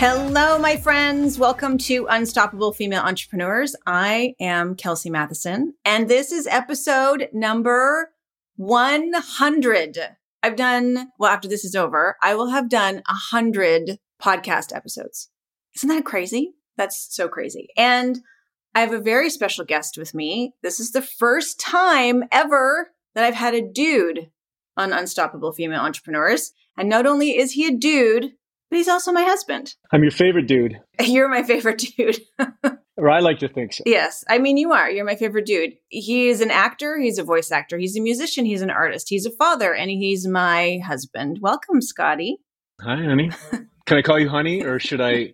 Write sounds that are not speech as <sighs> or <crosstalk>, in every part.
Hello, my friends. Welcome to Unstoppable Female Entrepreneurs. I am Kelsey Matheson, and this is episode number 100. I've done, well, after this is over, I will have done 100 podcast episodes. Isn't that crazy? That's so crazy. And I have a very special guest with me. This is the first time ever that I've had a dude on Unstoppable Female Entrepreneurs. And not only is he a dude, but he's also my husband. I'm your favorite dude. <laughs> You're my favorite dude. <laughs> or I like to think so. Yes. I mean, you are. You're my favorite dude. He is an actor. He's a voice actor. He's a musician. He's an artist. He's a father. And he's my husband. Welcome, Scotty. Hi, honey. <laughs> Can I call you honey or should I?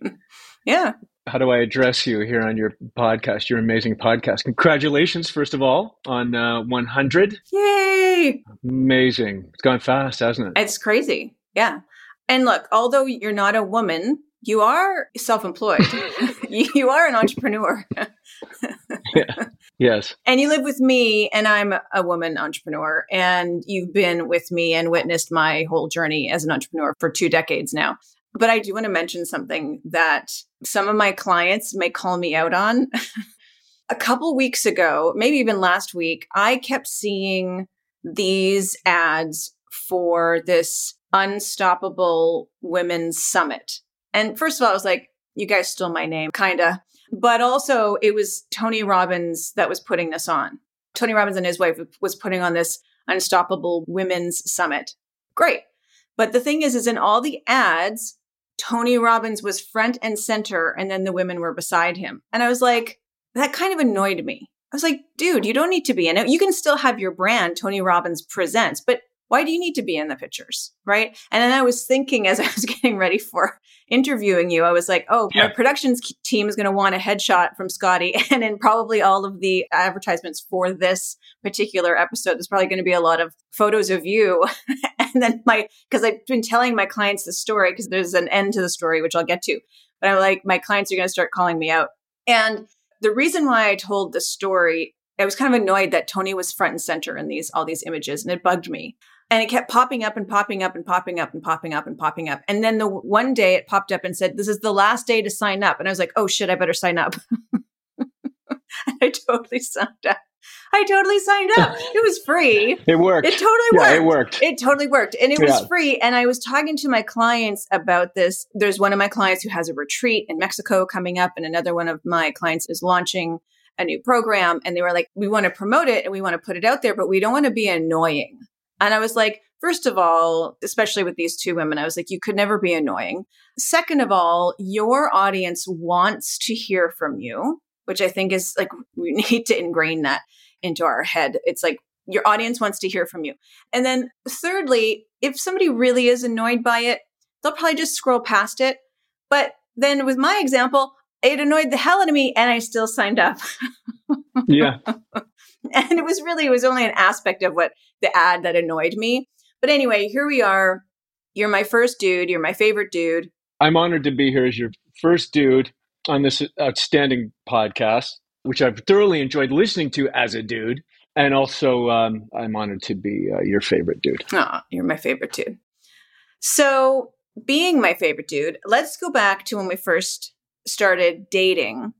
yeah. How do I address you here on your podcast, your amazing podcast? Congratulations, first of all, on uh, 100. Yay! Amazing. It's gone fast, hasn't it? It's crazy. Yeah. And look, although you're not a woman, you are self employed, <laughs> you are an entrepreneur. <laughs> yeah. Yes. And you live with me, and I'm a woman entrepreneur. And you've been with me and witnessed my whole journey as an entrepreneur for two decades now. But I do want to mention something that some of my clients may call me out on. <laughs> a couple weeks ago, maybe even last week, I kept seeing these ads for this Unstoppable Women's Summit. And first of all, I was like, you guys stole my name, kind of. But also, it was Tony Robbins that was putting this on. Tony Robbins and his wife was putting on this Unstoppable Women's Summit. Great. But the thing is, is in all the ads, Tony Robbins was front and center, and then the women were beside him. And I was like, that kind of annoyed me. I was like, dude, you don't need to be in it. You can still have your brand, Tony Robbins Presents, but why do you need to be in the pictures? Right. And then I was thinking as <laughs> I was getting ready for interviewing you, I was like, oh, yeah. my productions team is going to want a headshot from Scotty. <laughs> And in probably all of the advertisements for this particular episode, there's probably going to be a lot of photos of you. <laughs> and then my, because I've been telling my clients the story because there's an end to the story, which I'll get to. But I'm like, my clients are going to start calling me out. And the reason why I told the story I was kind of annoyed that Tony was front and center in these all these images and it bugged me. And it kept popping up and popping up and popping up and popping up and popping up. And then the one day it popped up and said, This is the last day to sign up. And I was like, Oh shit, I better sign up. <laughs> I totally signed up. I totally signed up. It was free. <laughs> It worked. It totally yeah, worked. It worked. It totally worked. And it was free. And I was talking to my clients about this. There's one of my clients who has a retreat in Mexico coming up, and another one of my clients is launching a new program. And they were like, We want to promote it and we want to put it out there, but we don't want to be annoying. And I was like, first of all, especially with these two women, I was like, you could never be annoying. Second of all, your audience wants to hear from you, which I think is like, <laughs> we need to ingrain that into our head. It's like, your audience wants to hear from you. And then thirdly, if somebody really is annoyed by it, they'll probably just scroll past it. But then with my example, it annoyed the hell out of me and I still signed up. yeah. <laughs> <laughs> and it was really, it was only an aspect of what the ad that annoyed me. But anyway, here we are. You're my first dude. You're my favorite dude. I'm honored to be here as your first dude on this outstanding podcast, which I've thoroughly enjoyed listening to as a dude. And also, um, I'm honored to be uh, your favorite dude. Oh, you're my favorite dude. So, being my favorite dude, let's go back to when we first started dating.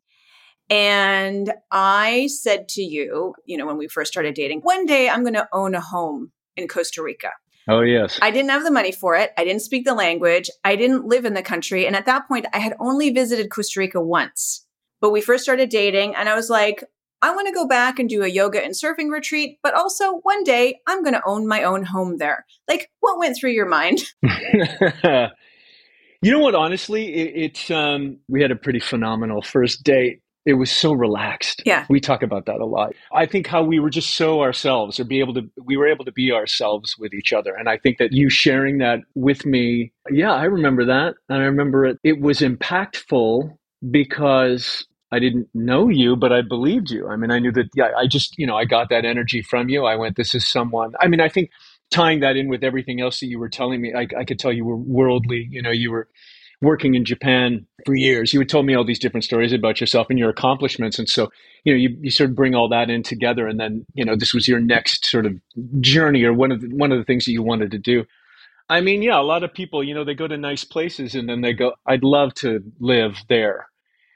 And I said to you, you know, when we first started dating, one day I'm going to own a home in Costa Rica. Oh, yes. I didn't have the money for it. I didn't speak the language. I didn't live in the country. And at that point, I had only visited Costa Rica once. But we first started dating, and I was like, I want to go back and do a yoga and surfing retreat, but also one day I'm going to own my own home there. Like, what went through your mind? <laughs> <laughs> You know what? Honestly, it, it's um, we had a pretty phenomenal first date. It was so relaxed. Yeah, we talk about that a lot. I think how we were just so ourselves, or be able to, we were able to be ourselves with each other. And I think that you sharing that with me, yeah, I remember that, and I remember it. It was impactful because I didn't know you, but I believed you. I mean, I knew that, yeah, I just, you know, I got that energy from you. I went, this is someone. I mean, I think tying that in with everything else that you were telling me, I, I could tell you were worldly. You know, you were working in Japan for years. You had told me all these different stories about yourself and your accomplishments. And so, you know, you, you sort of bring all that in together. And then, you know, this was your next sort of journey or one of the, one of the things that you wanted to do. I mean, yeah, a lot of people, you know, they go to nice places and then they go, I'd love to live there.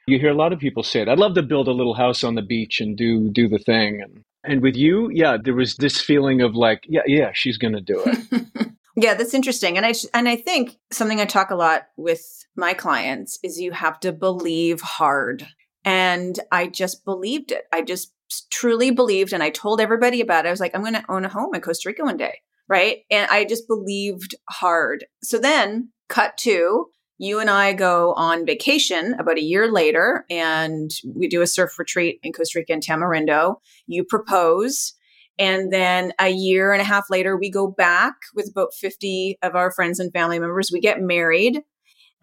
You hear a lot of people say it. I'd love to build a little house on the beach and do do the thing. And and with you, yeah, there was this feeling of like, yeah, yeah, she's going to do it. <laughs> yeah, that's interesting. And I and I think something I talk a lot with my clients is you have to believe hard. And I just believed it. I just truly believed and I told everybody about it. I was like, I'm going to own a home in Costa Rica one day right? And I just believed hard. So then, cut to you and I go on vacation about a year later, and we do a surf retreat in Costa Rica and Tamarindo. You propose. And then a year and a half later, we go back with about 50 of our friends and family members. We get married.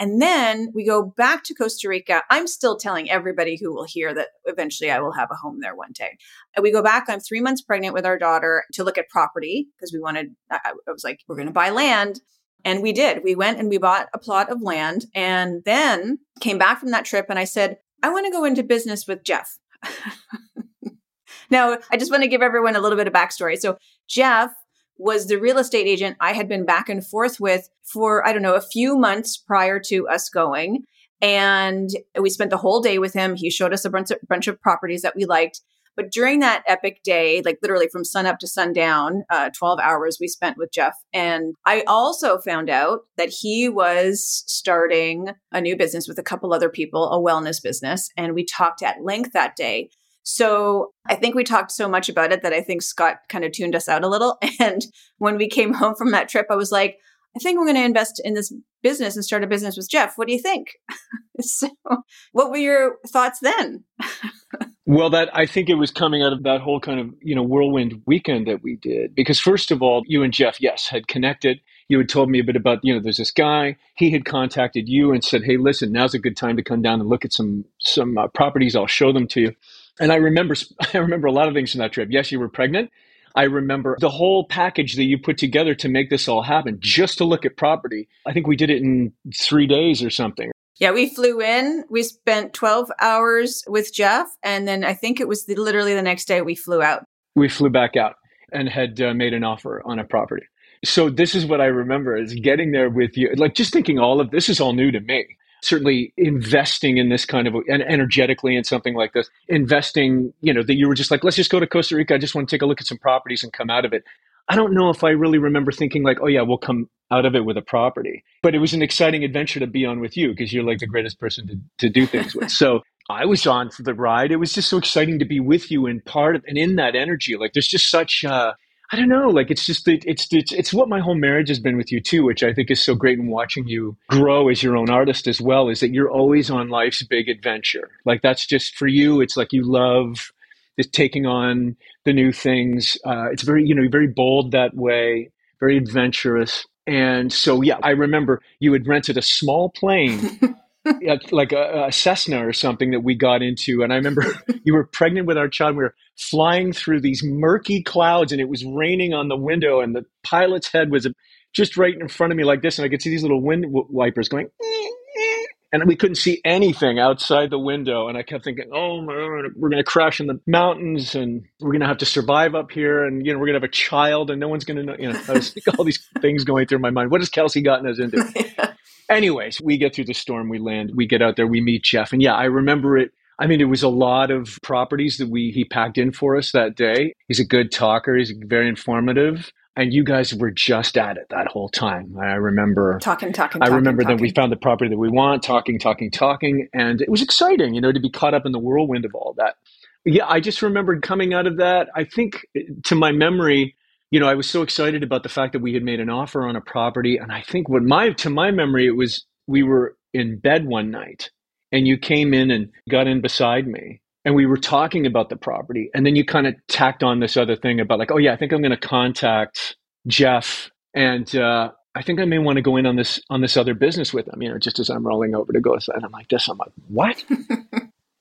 And then we go back to Costa Rica. I'm still telling everybody who will hear that eventually I will have a home there one day. And we go back. I'm three months pregnant with our daughter to look at property because we wanted, I, was like, we're going to buy land. And we did. We went and we bought a plot of land and then came back from that trip. And I said, I want to go into business with Jeff. <laughs> now, I just want to give everyone a little bit of backstory. So, Jeff was the real estate agent I had been back and forth with for, I don't know, a few months prior to us going. And we spent the whole day with him. He showed us a bunch of, bunch of properties that we liked. But during that epic day, like literally from sun up to sundown, uh, 12 hours we spent with Jeff. And I also found out that he was starting a new business with a couple other people, a wellness business. And we talked at length that day so I think we talked so much about it that I think Scott kind of tuned us out a little. <laughs> And when we came home from that trip, I was like, I think I'm going to invest in this business and start a business with Jeff. What do you think? <laughs> so, what were your thoughts then? well, that I think it was coming out of that whole kind of, you know, whirlwind weekend that we did. Because first of all, you and Jeff, yes, had connected. You had told me a bit about, you know, there's this guy. He had contacted you and said, "Hey, listen, now's a good time to come down and look at some some uh, properties. I'll show them to you." And I remember, <laughs> I remember a lot of things from that trip. Yes, you were pregnant. I remember the whole package that you put together to make this all happen, just to look at property. I think we did it in three days or something. Yeah, we flew in. We spent 12 hours with Jeff. And then I think it was the, literally the next day we flew out. We flew back out and had uh, made an offer on a property. So this is what I remember is getting there with you, like just thinking all of this is all new to me certainly investing in this kind of and energetically in something like this investing you know that you were just like let's just go to costa rica. I just want to take a look at some properties and come out of it. I don't know if i really remember thinking like oh yeah we'll come out of it with a property. But it was an exciting adventure to be on with you because you're like the greatest person to, to do things with. So i was on for the ride. It was just so exciting to be with you and part of and in that energy. Like there's just such uh I don't know. Like it's just it's it's it's what my whole marriage has been with you too, which I think is so great in watching you grow as your own artist as well. Is that you're always on life's big adventure. Like that's just for you. It's like you love just taking on the new things. Uh, it's very you know very bold that way, very adventurous. And so yeah, I remember you had rented a small plane <laughs> like a, a, Cessna or something that we got into. And I remember <laughs> you were pregnant with our child. We were flying through these murky clouds and it was raining on the window and the pilot's head was just right in front of me like this. And I could see these little wind wipers going, <laughs> and we couldn't see anything outside the window. And I kept thinking, oh, we're going to crash in the mountains and we're going to have to survive up here. And, you know, we're going to have a child and no one's going to know, you know, I was <laughs> all these things going through my mind. What has Kelsey gotten us into? Anyways, we get through the storm, we land, we get out there, we meet Jeff. And yeah, I remember it. I mean, it was a lot of properties that we he packed in for us that day. He's a good talker, he's very informative. And you guys were just at it that whole time. I remember talking, talking. I remember talking. that we found the property that we want, talking, talking, talking, and it was exciting, you know, to be caught up in the whirlwind of all that. Yeah, I just remembered coming out of that. I think, to my memory, you know, I was so excited about the fact that we had made an offer on a property. And I think what my, to my memory, it was we were in bed one night and you came in and got in beside me and we were talking about the property. And then you kind of tacked on this other thing about like, oh yeah, I think I'm going to contact Jeff and, uh, I think I may want to go in on this on this other business with him, you know, just as I'm rolling over to go. And I'm like this. I'm like, what? <laughs>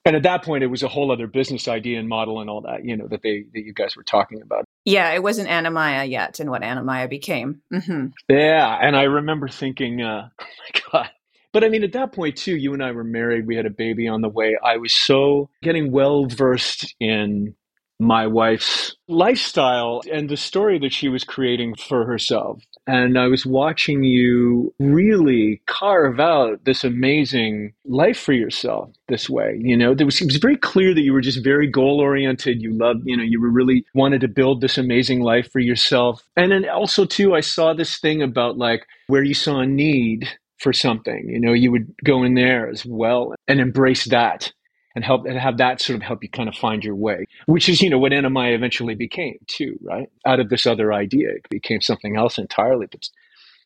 And at that point, it was a whole other business idea and model and all that, you know, that they that you guys were talking about. Yeah, it wasn't Anamaya yet, and what Anamaya became. Mm-hmm. Yeah, and I remember thinking, uh, <laughs> oh my god. But I mean, at that point too, you and I were married. We had a baby on the way. I was so getting well versed in my wife's lifestyle and the story that she was creating for herself. And I was watching you really carve out this amazing life for yourself this way. You know, there was, it was very clear that you were just very goal oriented. You loved, you know, you were really wanted to build this amazing life for yourself. And then also, too, I saw this thing about like where you saw a need for something, you know, you would go in there as well and embrace that and help and have that sort of help you kind of find your way, which is, you know, what Anamaya eventually became too, right? Out of this other idea, it became something else entirely. But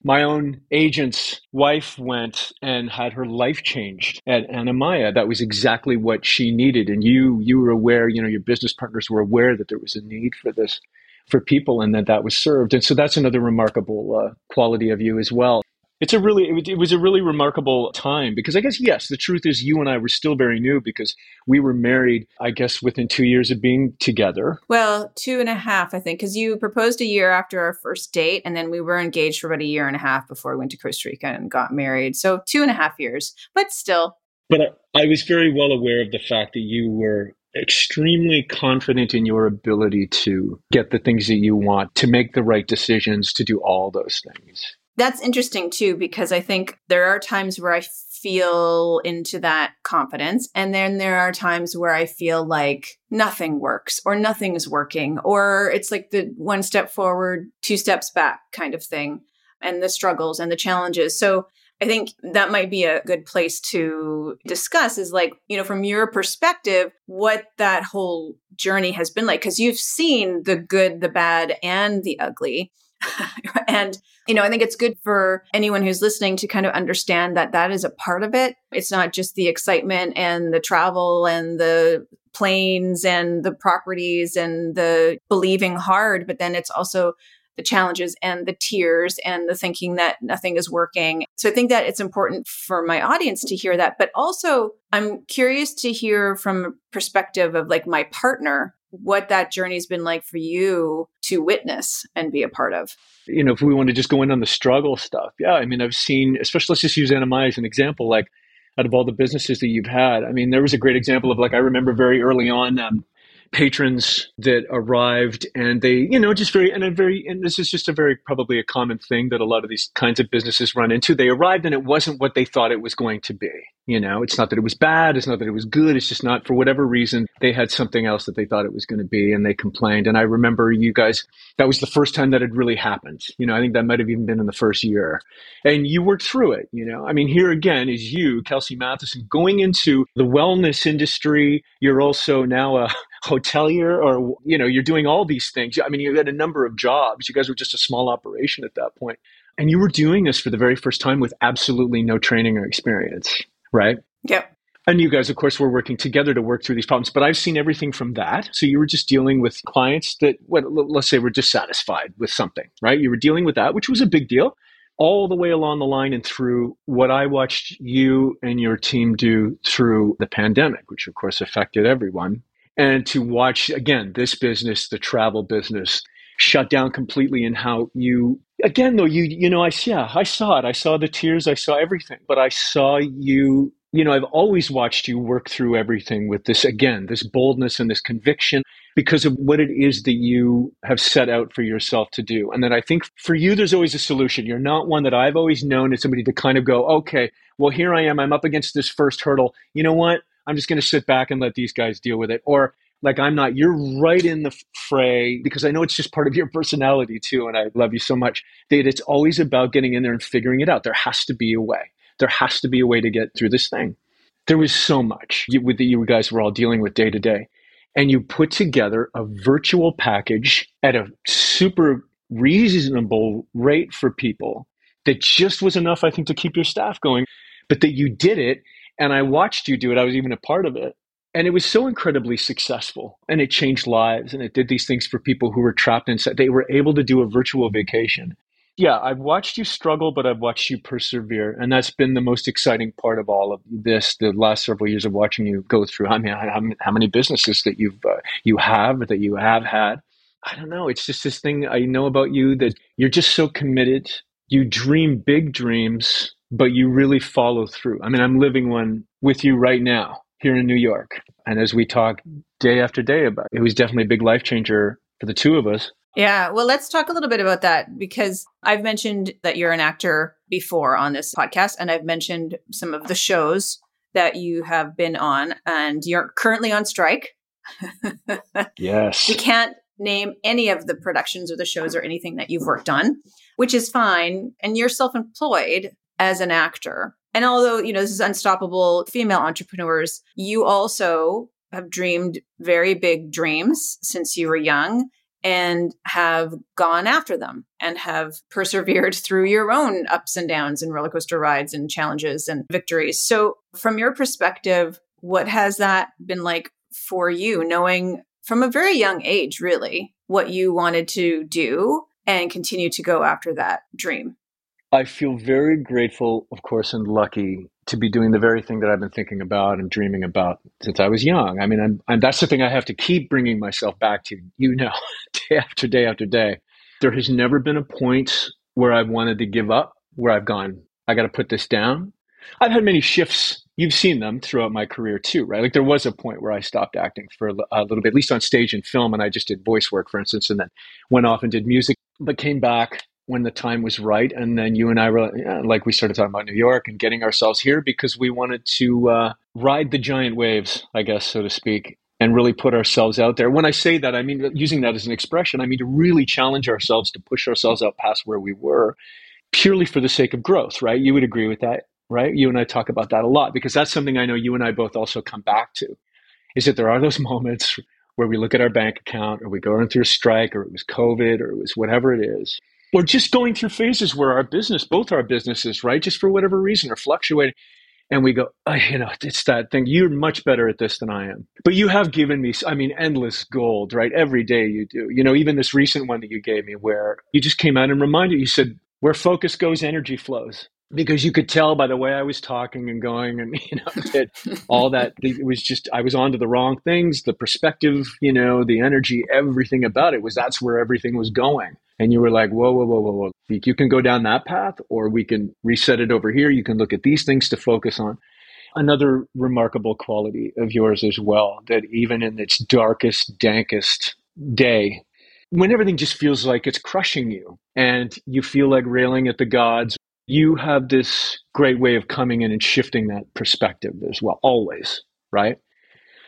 my own agent's wife went and had her life changed at Anamaya. That was exactly what she needed. And you, you were aware, you know, your business partners were aware that there was a need for this for people and that that was served. And so that's another remarkable uh, quality of you as well it's a really it was a really remarkable time because I guess yes, the truth is you and I were still very new because we were married. I guess within two years of being together. Well, two and a half, I think, because you proposed a year after our first date, and then we were engaged for about a year and a half before we went to Costa Rica and got married. So two and a half years, but still. But I, I was very well aware of the fact that you were extremely confident in your ability to get the things that you want, to make the right decisions, to do all those things. That's interesting too, because I think there are times where I feel into that confidence. And then there are times where I feel like nothing works or nothing is working, or it's like the one step forward, two steps back kind of thing, and the struggles and the challenges. So I think that might be a good place to discuss is like, you know, from your perspective, what that whole journey has been like, because you've seen the good, the bad, and the ugly. <laughs> and, you know, I think it's good for anyone who's listening to kind of understand that that is a part of it. It's not just the excitement and the travel and the planes and the properties and the believing hard, but then it's also the challenges and the tears and the thinking that nothing is working. So I think that it's important for my audience to hear that. But also, I'm curious to hear from a perspective of like my partner what that journey's been like for you to witness and be a part of. You know, if we want to just go in on the struggle stuff, yeah, I mean, I've seen, especially let's just use Anamaya as an example, like out of all the businesses that you've had, I mean, there was a great example of like, I remember very early on, um, patrons that arrived and they you know just very and a very and this is just a very probably a common thing that a lot of these kinds of businesses run into. They arrived and it wasn't what they thought it was going to be. You know it's not that it was bad it's not that it was good it's just not for whatever reason they had something else that they thought it was going to be and they complained. And i remember you guys that was the first time that had really happened. You know i think that might have even been in the first year. And you worked through it you know. I mean here again is you kelsey matheson going into the wellness industry. You're also now a hotelier or you know you're doing all these things. I mean you had a number of jobs. You guys were just a small operation at that point. And you were doing this for the very first time with absolutely no training or experience right? Yep. And you guys of course were working together to work through these problems. But i've seen everything from that. So you were just dealing with clients that what let's say were dissatisfied with something right? You were dealing with that which was a big deal all the way along the line and through what I watched you and your team do through the pandemic, which of course affected everyone and to watch again this business the travel business shut down completely and how you again though you you know i yeah i saw it. I saw the tears. I saw everything. But i saw you you know i've always watched you work through everything with this again this boldness and this conviction because of what it is that you have set out for yourself to do. And then i think for you there's always a solution. You're not one that i've always known as somebody to kind of go okay well here i am. I'm up against this first hurdle. You know what I'm just going to sit back and let these guys deal with it. Or like I'm not, you're right in the fray because I know it's just part of your personality too. And I love you so much that it's always about getting in there and figuring it out. There has to be a way. There has to be a way to get through this thing. There was so much you, that you guys were all dealing with day to day. And you put together a virtual package at a super reasonable rate for people that just was enough, I think, to keep your staff going, but that you did it and I watched you do it. I was even a part of it. And it was so incredibly successful and it changed lives and it did these things for people who were trapped inside. They were able to do a virtual vacation. yeah, I've watched you struggle, but I've watched you persevere, and that's been the most exciting part of all of this. The last several years of watching you go through. I mean, how, how many businesses that you've uh, you have that you have had. I don't know. It's just this thing I know about you that you're just so committed. You dream big dreams, but you really follow through. I mean, I'm living one with you right now here in New York, and as we talk day after day about, it, it was definitely a big life changer for the two of us yeah. Well, let's talk a little bit about that because I've mentioned that you're an actor before on this podcast, and I've mentioned some of the shows that you have been on, and you're currently on strike. <laughs> yes. We can't name any of the productions or the shows or anything that you've worked on, which is fine. And you're self employed as an actor. And although, you know, this is unstoppable female entrepreneurs, you also have dreamed very big dreams since you were young and have gone after them and have persevered <laughs> through your own ups and downs and roller coaster rides and challenges and victories. So, from your perspective, what has that been like for you, knowing from a very young age, really, what you wanted to do and continue to go after that dream? I feel very grateful, of course, and lucky to be doing the very thing that I've been thinking about and dreaming about since I was young. I mean, I'm, I'm, that's the thing I have to keep bringing myself back to, you know, <laughs> day after day after day. There has never been a point where I've wanted to give up, where I've gone, I got to put this down. I've had many shifts. You've seen them throughout my career too, right? Like there was a point where I stopped acting for a, a little bit, at least on stage and film, and I just did voice work, for instance, and then went off and did music, but came back when the time was right. And then you and I were yeah, like, we started talking about New York and getting ourselves here because we wanted to uh, ride the giant waves, I guess, so to speak, and really put ourselves out there. When I say that, I mean, using that as an expression, I mean to really challenge ourselves to push ourselves out past where we were purely for the sake of growth, right? You would agree with that, right? You and I talk about that a lot because that's something I know you and I both also come back to is that there are those <laughs> moments where we look at our bank account or we go through a strike or it was COVID or it was whatever it is or just going through phases where our business, both our businesses, right, just for whatever reason are fluctuating. And we go, oh, you know, it's that thing. You're much better at this than I am. But you have given me, I mean, endless gold, right? Every day you do. You know, even this recent one that you gave me where you just came out and reminded, you said, where focus goes, energy flows because you could tell by the way I was talking and going and <laughs> you know that all that <laughs> it was just I was onto the wrong things the perspective you know the energy everything about it was that's where everything was going and you were like whoa whoa whoa whoa whoa. You can go down that path or we can reset it over here. You can look at these things to focus on. Another remarkable quality of yours as well that even in its darkest dankest day when everything just feels like it's crushing you and you feel like railing at the gods you have this great way of coming in and shifting that perspective as well, always, right?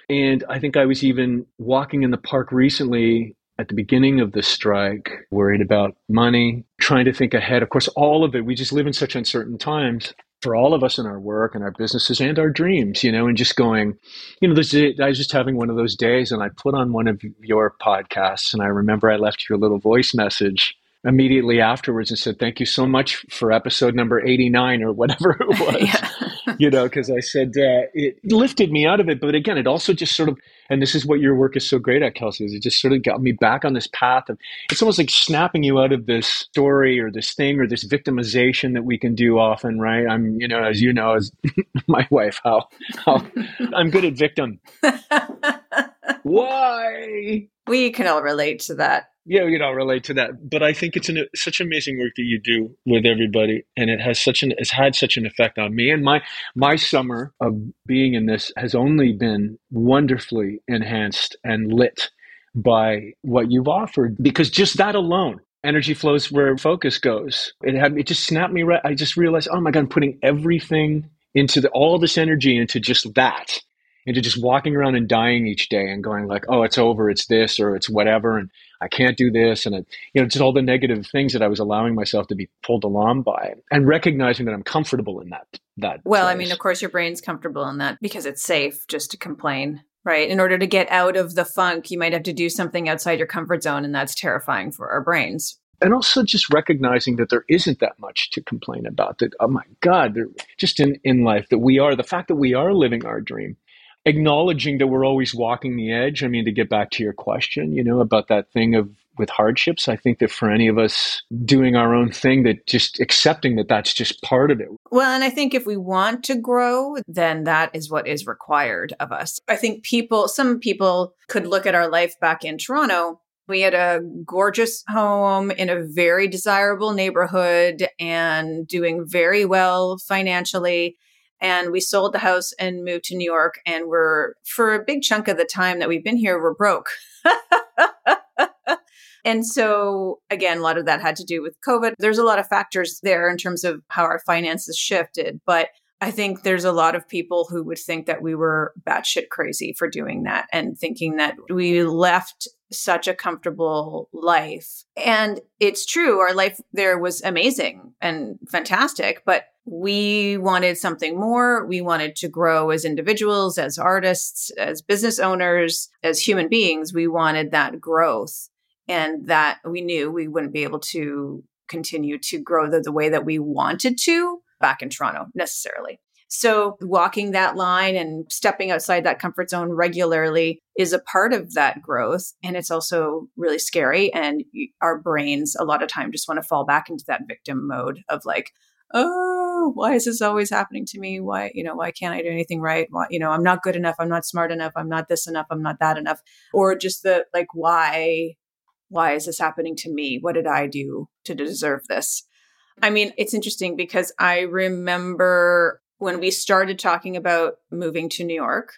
And I think I was even walking in the park recently at the beginning of the strike, worried about money, trying to think ahead. Of course, all of it, we just live in such uncertain times for all of us in our work and our businesses and our dreams, you know, and just going, you know, this, I was just having one of those days and I put on one of your podcasts and I remember I left you a little voice message immediately afterwards and said, Thank you so much for episode number 89 or whatever it <laughs> was. you know, because I said uh, it lifted me out of it. But again, it also just sort of, and this is what your work is so great at, Kelsey, is it just sort of got me back on this path of it's almost like snapping you out of this story or this thing or this victimization that we can do often, right? I'm, you know, as you know, as <laughs> my wife, how, how I'm good at victim. <laughs> Why? We can all relate to that yeah, you know, relate to that. But I think it's an, such amazing work that you do with everybody, and it has such an it's had such an effect on me. And my my summer of being in this has only been wonderfully enhanced and lit by what you've offered because just that alone energy flows where focus goes it had it just snapped me right i just realized oh my god i'm putting everything into the, all this energy into just that into just walking around and dying each day and going like oh it's over it's this or it's whatever and I can't do this, and it, you know, just all the negative things that I was allowing myself to be pulled along by, and recognizing that I'm comfortable in that. That well, place. I mean, of course, your brain's comfortable in that because it's safe just to complain, right? In order to get out of the funk, you might have to do something outside your comfort zone, and that's terrifying for our brains. And also just recognizing that there isn't that much to complain about. That oh my God, just in in life that we are the fact that we are living our dream acknowledging that we're always walking the edge. I mean, to get back to your question, you know, about that thing of with hardships. I think that for any of us doing our own thing, that just accepting that that's just part of it. Well, and I think if we want to grow, then that is what is required of us. I think people, some people could look at our life back in Toronto we had a gorgeous home in a very desirable neighborhood and doing very well financially. And we sold the house and moved to New York. And we're, for a big chunk of the time that we've been here, we're broke. <laughs> and so, again, a lot of that had to do with COVID. There's a lot of factors there in terms of how our finances shifted. But I think there's a lot of people who would think that we were batshit crazy for doing that and thinking that we left such a comfortable life. And it's true, our life there was amazing and fantastic, but we wanted something more. We wanted to grow as individuals, as artists, as business owners, as human beings. We wanted that growth and that we knew we wouldn't be able to continue to grow the, the way that we wanted to back in Toronto necessarily. So, walking that line and stepping outside that comfort zone regularly is a part of that growth. And it's also really scary. And our brains, a lot of time, just want to fall back into that victim mode of like, oh, Oh, why is this always happening to me? Why, you know, why can't I do anything right? Why, you know, I'm not good enough. I'm not smart enough. I'm not this enough. I'm not that enough. Or just the like, why, why is this happening to me? What did I do to deserve this? I mean, it's interesting because I remember when we started talking about moving to New York,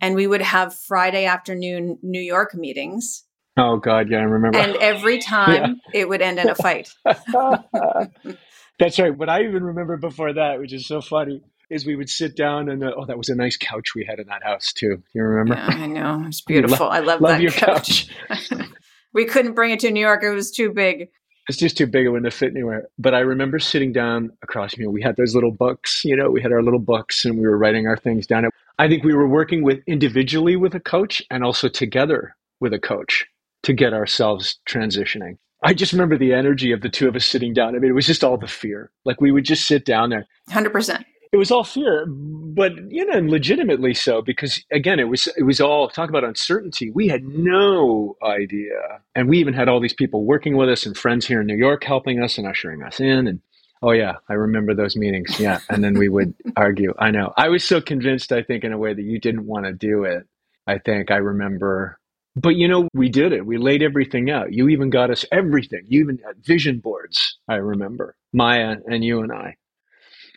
and we would have Friday afternoon New York meetings. Oh God, yeah, I remember. And every <laughs> time yeah. it would end in a fight. <laughs> That's right. What I even remember before that, which is so funny, is we would sit down and uh, oh, that was a nice couch we had in that house too. You remember? Yeah, I know. It's <laughs> beautiful. I love, love that couch. couch. <laughs> we couldn't bring it to New York; it was too big it's just too big. It wouldn't fit anywhere. But I remember sitting down across me. We had those little books, you know, we had our little books and we were writing our things down. I think we were working with individually with a coach and also together with a coach to get ourselves transitioning. I just remember the energy of the two of us sitting down. I mean, it was just all the fear. Like we would just sit down there. 100% it was all fear, but you know, and legitimately so because again, it was it was all talk about uncertainty. We had no idea, and we even had all these people working with us and friends here in New York helping us and ushering us in. And oh yeah, I remember those meetings. Yeah, and then we would <laughs> argue. I know. I was so convinced. I think in a way that you didn't want to do it. I think I remember. But you know, we did it. We laid everything out. You even got us everything. You even had vision boards. I remember Maya and you and I.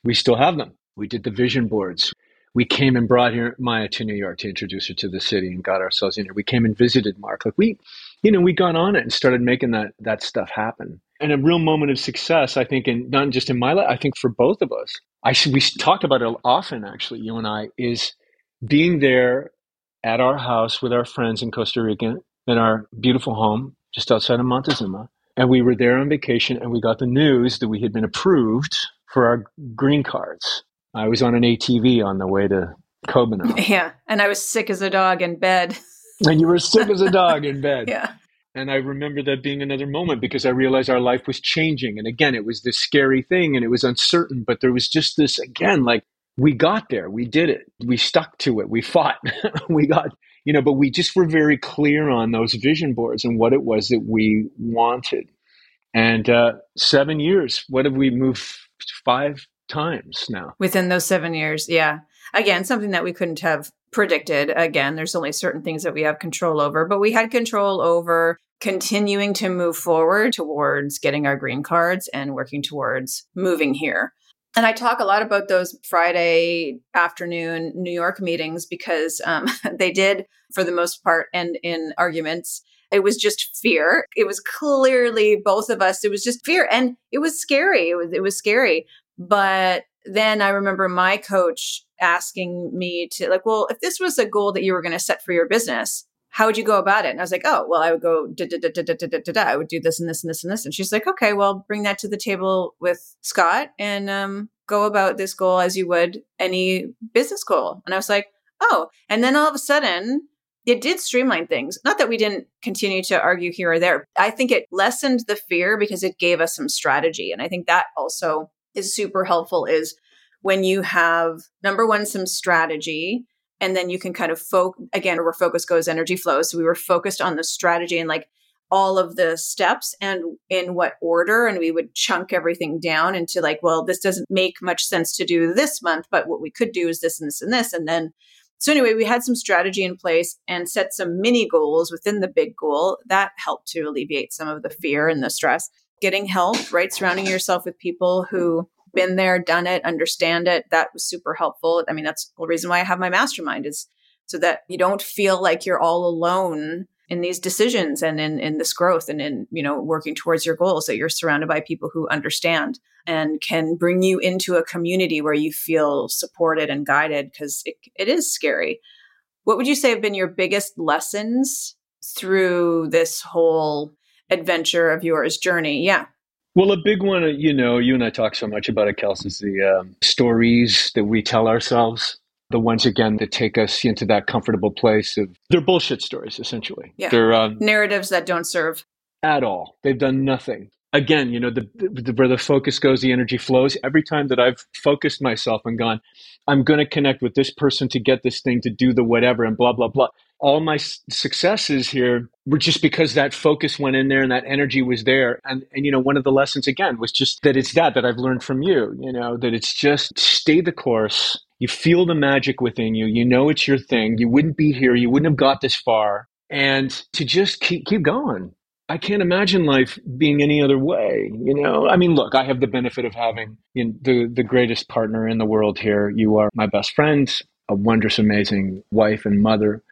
We still have them we did the vision boards. We came and brought here Maya to New York to introduce her to the city and got ourselves in here. We came and visited Mark. Like we, you know, we got on it and started making that that stuff happen. And a real moment of success, I think, and not just in my life, I think for both of us. I we talked about it often, actually, you and I, is being there at our house with our friends in Costa Rica in our beautiful home just outside of Montezuma. And we were there on vacation and we got the news that we had been approved for our green cards. I was on an ATV on the way to Cóbano. <laughs> Yeah, and I was sick as a dog in bed. <laughs> and you were sick as a dog in bed. <laughs> yeah. And I remember that being another moment because I realized our life was changing. And again, it was this scary thing and it was uncertain, but there was just this, again, like we got there, we did it, we stuck to it, we fought, <laughs> we got, you know, but we just were very clear on those vision boards and what it was that we wanted. And uh, seven years, what have we moved? Five times now. Within those seven years, yeah. Again, something that we couldn't have predicted. Again, there's only certain things that we have control over, but we had control over continuing to move forward towards getting our green cards and working towards moving here. And I talk a lot about those Friday afternoon New York meetings because um, <laughs> they did, for the most part, end in arguments. It was just fear. It was clearly both of us. It was just fear, and it was scary. It was it was scary. But then I remember my coach asking me to like, well, if this was a goal that you were going to set for your business, how would you go about it? And I was like, oh, well, I would go, da, da, da, da, da, da, da, da. I would do this and this and this and this. And she's like, okay, well, bring that to the table with Scott and um, go about this goal as you would any business goal. And I was like, oh. And then all of a sudden, it did streamline things. Not that we didn't continue to argue here or there. I think it lessened the fear because it gave us some strategy. And I think that also is super helpful is when you have number one, some strategy, and then you can kind of focus again, where focus goes, energy flows. So we were focused on the strategy and like, all of the steps and in what order. And we would chunk everything down into like, well, this doesn't make much sense to do this month, but what we could do is this and this and this. And then, so anyway, we had some strategy in place and set some mini goals within the big goal that helped to alleviate some of the fear and the stress. Getting help, right? Surrounding yourself with people who been there, done it, understand it. That was super helpful. I mean, that's the reason why I have my mastermind is so that you don't feel like you're all alone in these decisions and in, in this growth and in you know working towards your goals that you're surrounded by people who understand and can bring you into a community where you feel supported and guided because it, it is scary what would you say have been your biggest lessons through this whole adventure of yours journey yeah well, a big one, you know, you and I talk so much about it, Kels, is the um, stories that we tell ourselves the ones again that take us into that comfortable place of they're bullshit stories essentially. Yeah. they're um, narratives that don't serve. At all. They've done nothing. Again you know the, the, where the focus goes the energy flows. Every time that i've focused myself and gone i'm going to connect with this person to get this thing to do the whatever and blah blah blah all my successes here were just because that focus went in there and that energy was there and and you know one of the lessons again was just that it's that that i've learned from you you know that it's just stay the course you feel the magic within you. You know it's your thing. You wouldn't be here. You wouldn't have got this far. And to just keep keep going. I can't imagine life being any other way. You know, I mean, look, I have the benefit of having you know, the the greatest partner in the world here. You are my best friend, a wondrous, amazing wife and mother.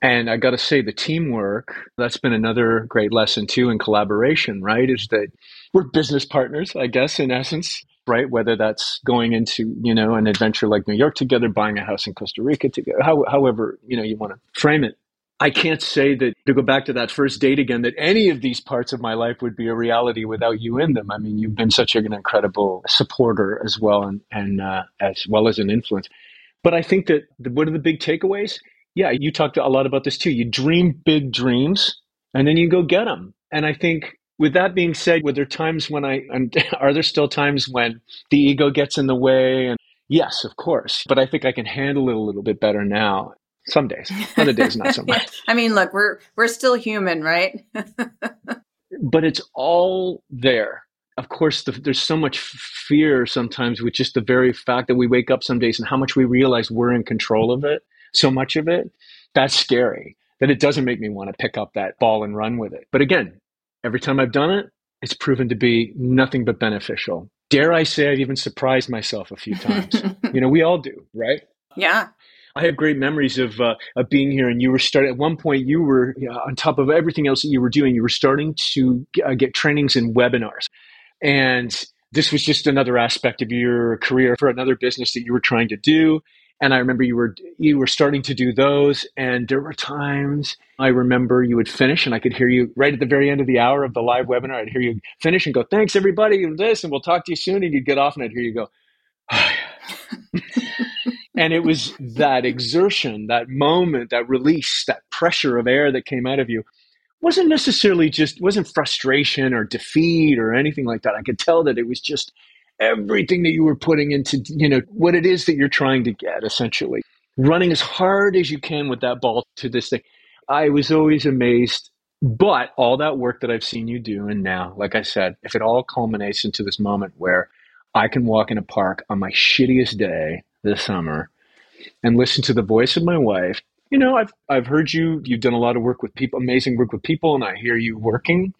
And I got to say, the teamwork, that's been another great lesson too in collaboration, right? Is that we're business partners, I guess, in essence right? Whether that's going into, you know, an adventure like New York together, buying a house in Costa Rica together, how, however, you know, you want to frame it. I can't say that to go back to that first date again, that any of these parts of my life would be a reality without you in them. I mean, you've been such an incredible supporter as well, and, and uh, as well as an influence. But I think that the, one of the big takeaways, yeah, you talked a lot about this too. You dream big dreams, and then you go get them. And I think with that being said, were there times when I, and <laughs> are there still times when the ego gets in the way? And yes, of course, but I think I can handle it a little bit better now. Some days, other days, not so <laughs> much. I mean, look, we're, we're still human, right? <laughs> but it's all there. Of course, the, there's so much fear sometimes with just the very fact that we wake up some days and how much we realize we're in control of it, so much of it. That's scary that it doesn't make me want to pick up that ball and run with it. But again, Every time I've done it, it's proven to be nothing but beneficial. Dare I say, I've even surprised myself a few times. <laughs> you know, we all do, right? Yeah. I have great memories of uh, of being here, and you were starting. At one point, you were you know, on top of everything else that you were doing. You were starting to uh, get trainings and webinars, and this was just another aspect of your career for another business that you were trying to do and I remember you were you were starting to do those, and there were times I remember you would finish, and I could hear you right at the very end of the hour of the live webinar. I'd hear you finish and go, "Thanks everybody, and this, and we'll talk to you soon." And you'd get off, and I'd hear you go, <sighs> and it was that exertion, that moment, that release, that pressure of air that came out of you wasn't necessarily just wasn't frustration or defeat or anything like that. I could tell that it was just everything that you were putting into, you know, what it is that you're trying to get essentially. Running as hard as you can with that ball to this thing. I was always amazed. But all that work that I've seen you do, and now, like I said, if it all culminates into this moment where I can walk in a park on my shittiest day this summer and listen to the voice of my wife, you know, I've I've heard you. You've done a lot of work with people, amazing work with people, and I hear you working.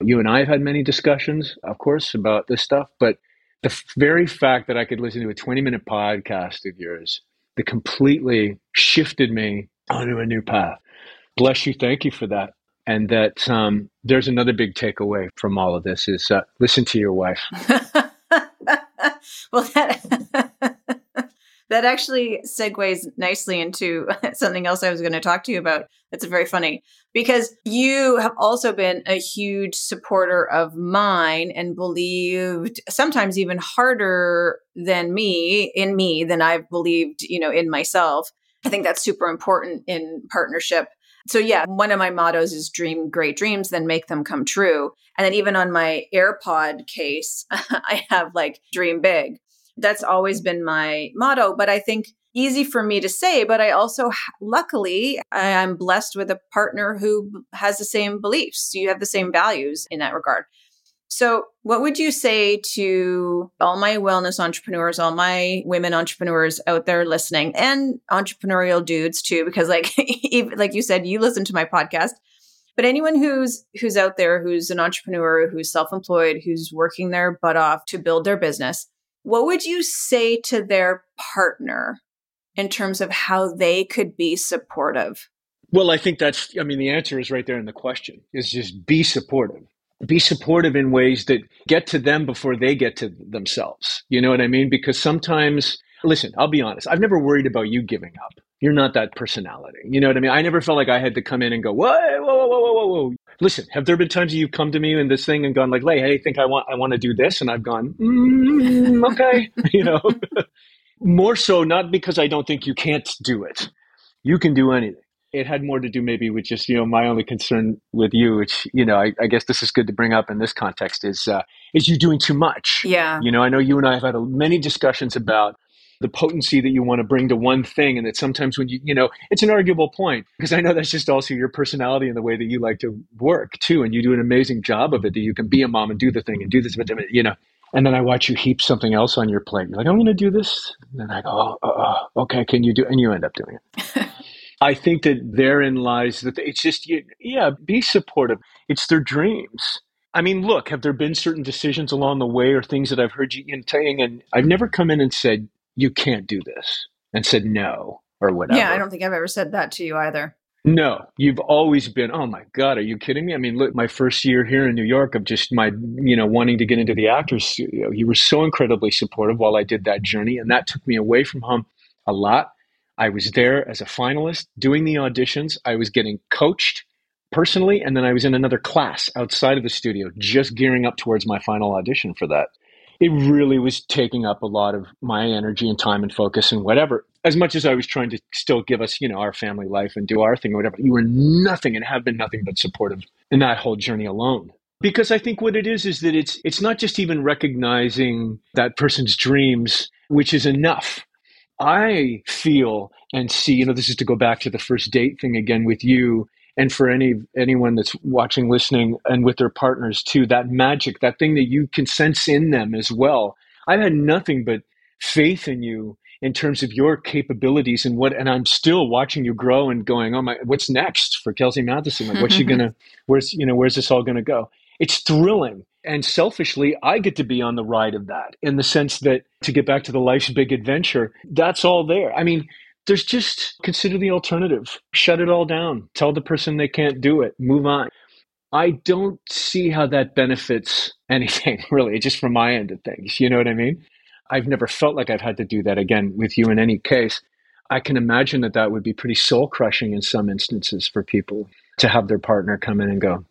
You and I have had many discussions, of course, about this stuff, but the very fact that I could listen to a 20 minute podcast of yours that completely shifted me onto a new path. Bless you. Thank you for that. And that um, there's another big takeaway from all of this is uh, listen to your wife. <laughs> well, that <laughs> that actually segues nicely into <laughs> something else I was going to talk to you about. It's very funny because you have also been a huge supporter of mine and believed sometimes even harder than me in me than I've believed, you know, in myself. I think that's super important in partnership. So yeah, one of my mottos is dream great dreams, then make them come true. And then even on my AirPod case, <laughs> I have like dream big That's always been my motto. But I think easy for me to say, but I also, luckily, I'm blessed with a partner who has the same beliefs. You have the same values in that regard. So, what would you say to all my wellness entrepreneurs, all my women entrepreneurs out there listening, and entrepreneurial dudes too? Because, like, <laughs> like you said, you listen to my podcast. But anyone who's who's out there, who's an entrepreneur, who's self-employed, who's working their butt off to build their business, what would you say to their partner in terms of how they could be supportive? Well, I think that's, I mean, the answer is right there in the question is just be supportive. Be supportive in ways that get to them before they get to themselves. You know what I mean? Because sometimes, listen, I'll be honest, I've never worried about you giving up. You're not that personality. You know what I mean? I never felt like I had to come in and go, whoa, whoa, whoa, whoa, whoa, whoa. Listen, have there been times you've come to me in this thing and gone like, hey, I think I want, I want to do this, and I've gone, mm, <laughs> okay, <laughs> you know. <laughs> More so, not because I don't think you can't do it. You can do anything. It had more to do maybe with just, you know, my only concern with you, which, you know, I, I guess this is good to bring up in this context is, uh, is you doing too much. Yeah. You know, I know you and I have had a, many discussions about the potency that you want to bring to one thing and that sometimes when you you know it's an arguable point because i know that's just also your personality and the way that you like to work too and you do an amazing job of it that you can be a mom and do the thing and do this but you know and then I watch you heap something else on your plate. You're like, I'm going to do this. And then I go, oh, oh, oh, okay, can you do? And you end up doing it. <laughs> I think that therein lies that it's just, yeah, be supportive. It's their dreams. I mean, look, have there been certain decisions along the way or things that I've heard you saying? And I've never come in and said, you can't do this and said no or whatever. Yeah, I don't think I've ever said that to you either. No, you've always been, oh my God, are you kidding me? I mean, look, my first year here in New York of just my, you know, wanting to get into the actor's studio, you were so incredibly supportive while I did that journey. And that took me away from home a lot. I was there as a finalist doing the auditions. I was getting coached personally. And then I was in another class outside of the studio, just gearing up towards my final audition for that it really was taking up a lot of my energy and time and focus and whatever. As much as I was trying to still give us, you know, our family life and do our thing or whatever, you were nothing and have been nothing but supportive in that whole journey alone. Because I think what it is is that it's it's not just even recognizing that person's dreams, which is enough. I feel and see, you know, this is to go back to the first date thing again with you and for any anyone that's watching listening and with their partners too that magic that thing that you can sense in them as well. I've had nothing but faith in you in terms of your capabilities and what and i'm still watching you grow and going oh my what's next for kelsey matheson? Like what's she gonna <laughs> where's you know where's this all gonna go? It's thrilling. And selfishly i get to be on the ride of that in the sense that to get back to the life's big adventure that's all there. I mean there's just consider the alternative. Shut it all down. Tell the person they can't do it. Move on. I don't see how that benefits <laughs> anything, really, just from my end of things. You know what I mean? I've never felt like I've had to do that again with you in any case. I can imagine that that would be pretty soul crushing in some instances for people to have their partner come in and go,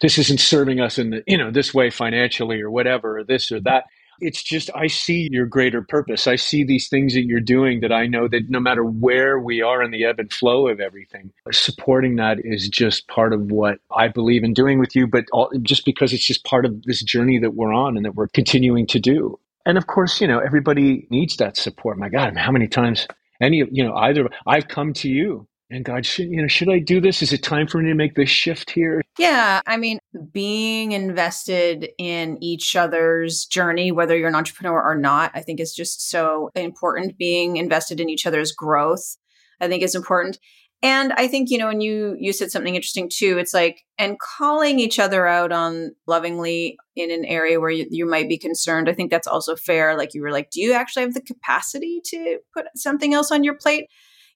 this isn't serving us in the, you know, this way financially or whatever, or this or that. It's just, I see your greater purpose. I see these things that you're doing that I know that no matter where we are in the ebb and flow of everything, supporting that is just part of what I believe in doing with you, but all, just because it's just part of this journey that we're on and that we're continuing to do. And of course, you know, everybody needs that support. My God, how many times any, you know, either I've come to you and God, should you know, should I do this? Is it time for me to make this shift here? Yeah, I mean, being invested in each other's journey, whether you're an entrepreneur or not, I think is just so important. Being invested in each other's growth, I think is important. And I think, you know, when you you said something interesting too, it's like and calling each other out on lovingly in an area where you, you might be concerned. I think that's also fair. Like you were like, do you actually have the capacity to put something else on your plate?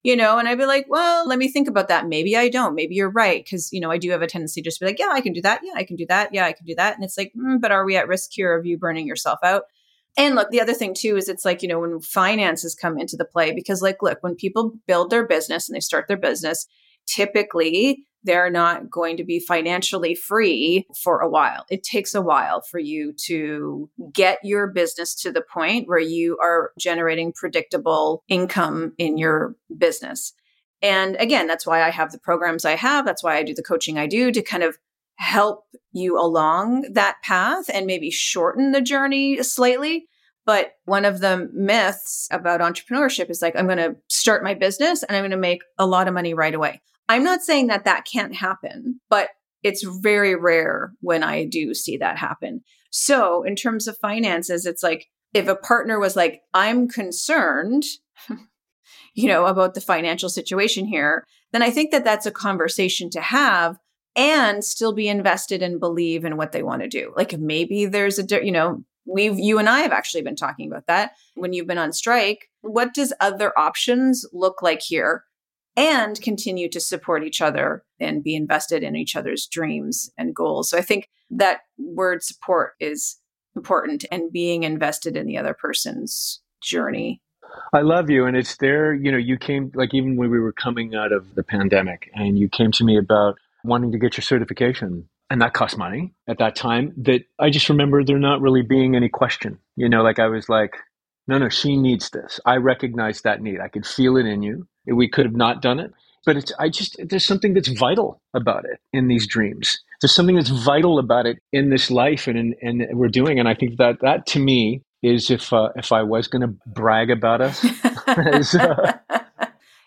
You know, and I'd be like, well, let me think about that. Maybe I don't. Maybe you're right. Cause, you know, I do have a tendency just to be like, yeah, I can do that. Yeah, I can do that. Yeah, I can do that. And it's like, mm, but are we at risk here of you burning yourself out? And look, the other thing too is it's like, you know, when finances come into the play, because like, look, when people build their business and they start their business, typically they're not going to be financially free for a while. It takes a while for you to get your business to the point where you are generating predictable income in your business. And again, that's why I have the programs I have. That's why I do the coaching I do to kind of help you along that path and maybe shorten the journey slightly. But one of the myths about entrepreneurship is like, I'm going to start my business and I'm going to make a lot of money right away. I'm not saying that that can't happen, but it's very rare when I do see that happen. So, in terms of finances, it's like if a partner was like, I'm concerned, <laughs> you know, about the financial situation here, then I think that that's a conversation to have and still be invested and believe in what they want to do. Like maybe there's a, you know, we've, you and I have actually been talking about that when you've been on strike. What does other options look like here? And continue to support each other and be invested in each other's dreams and goals. So I think that word support is important and being invested in the other person's journey I love you. And it's there, you know, you came, like, even when we were coming out of the pandemic, and you came to me about wanting to get your certification. And that cost money at that time. That I just remember there not really being any question. You know, like I was like, no, no, she needs this. I recognize that need. I could feel it in you. We could have not done it. But it's, I just, there's something that's vital about it in these dreams. There's something that's vital about it in this life and in, and we're doing. And I think that that to me is if uh, if I was going to brag about us. <laughs> uh,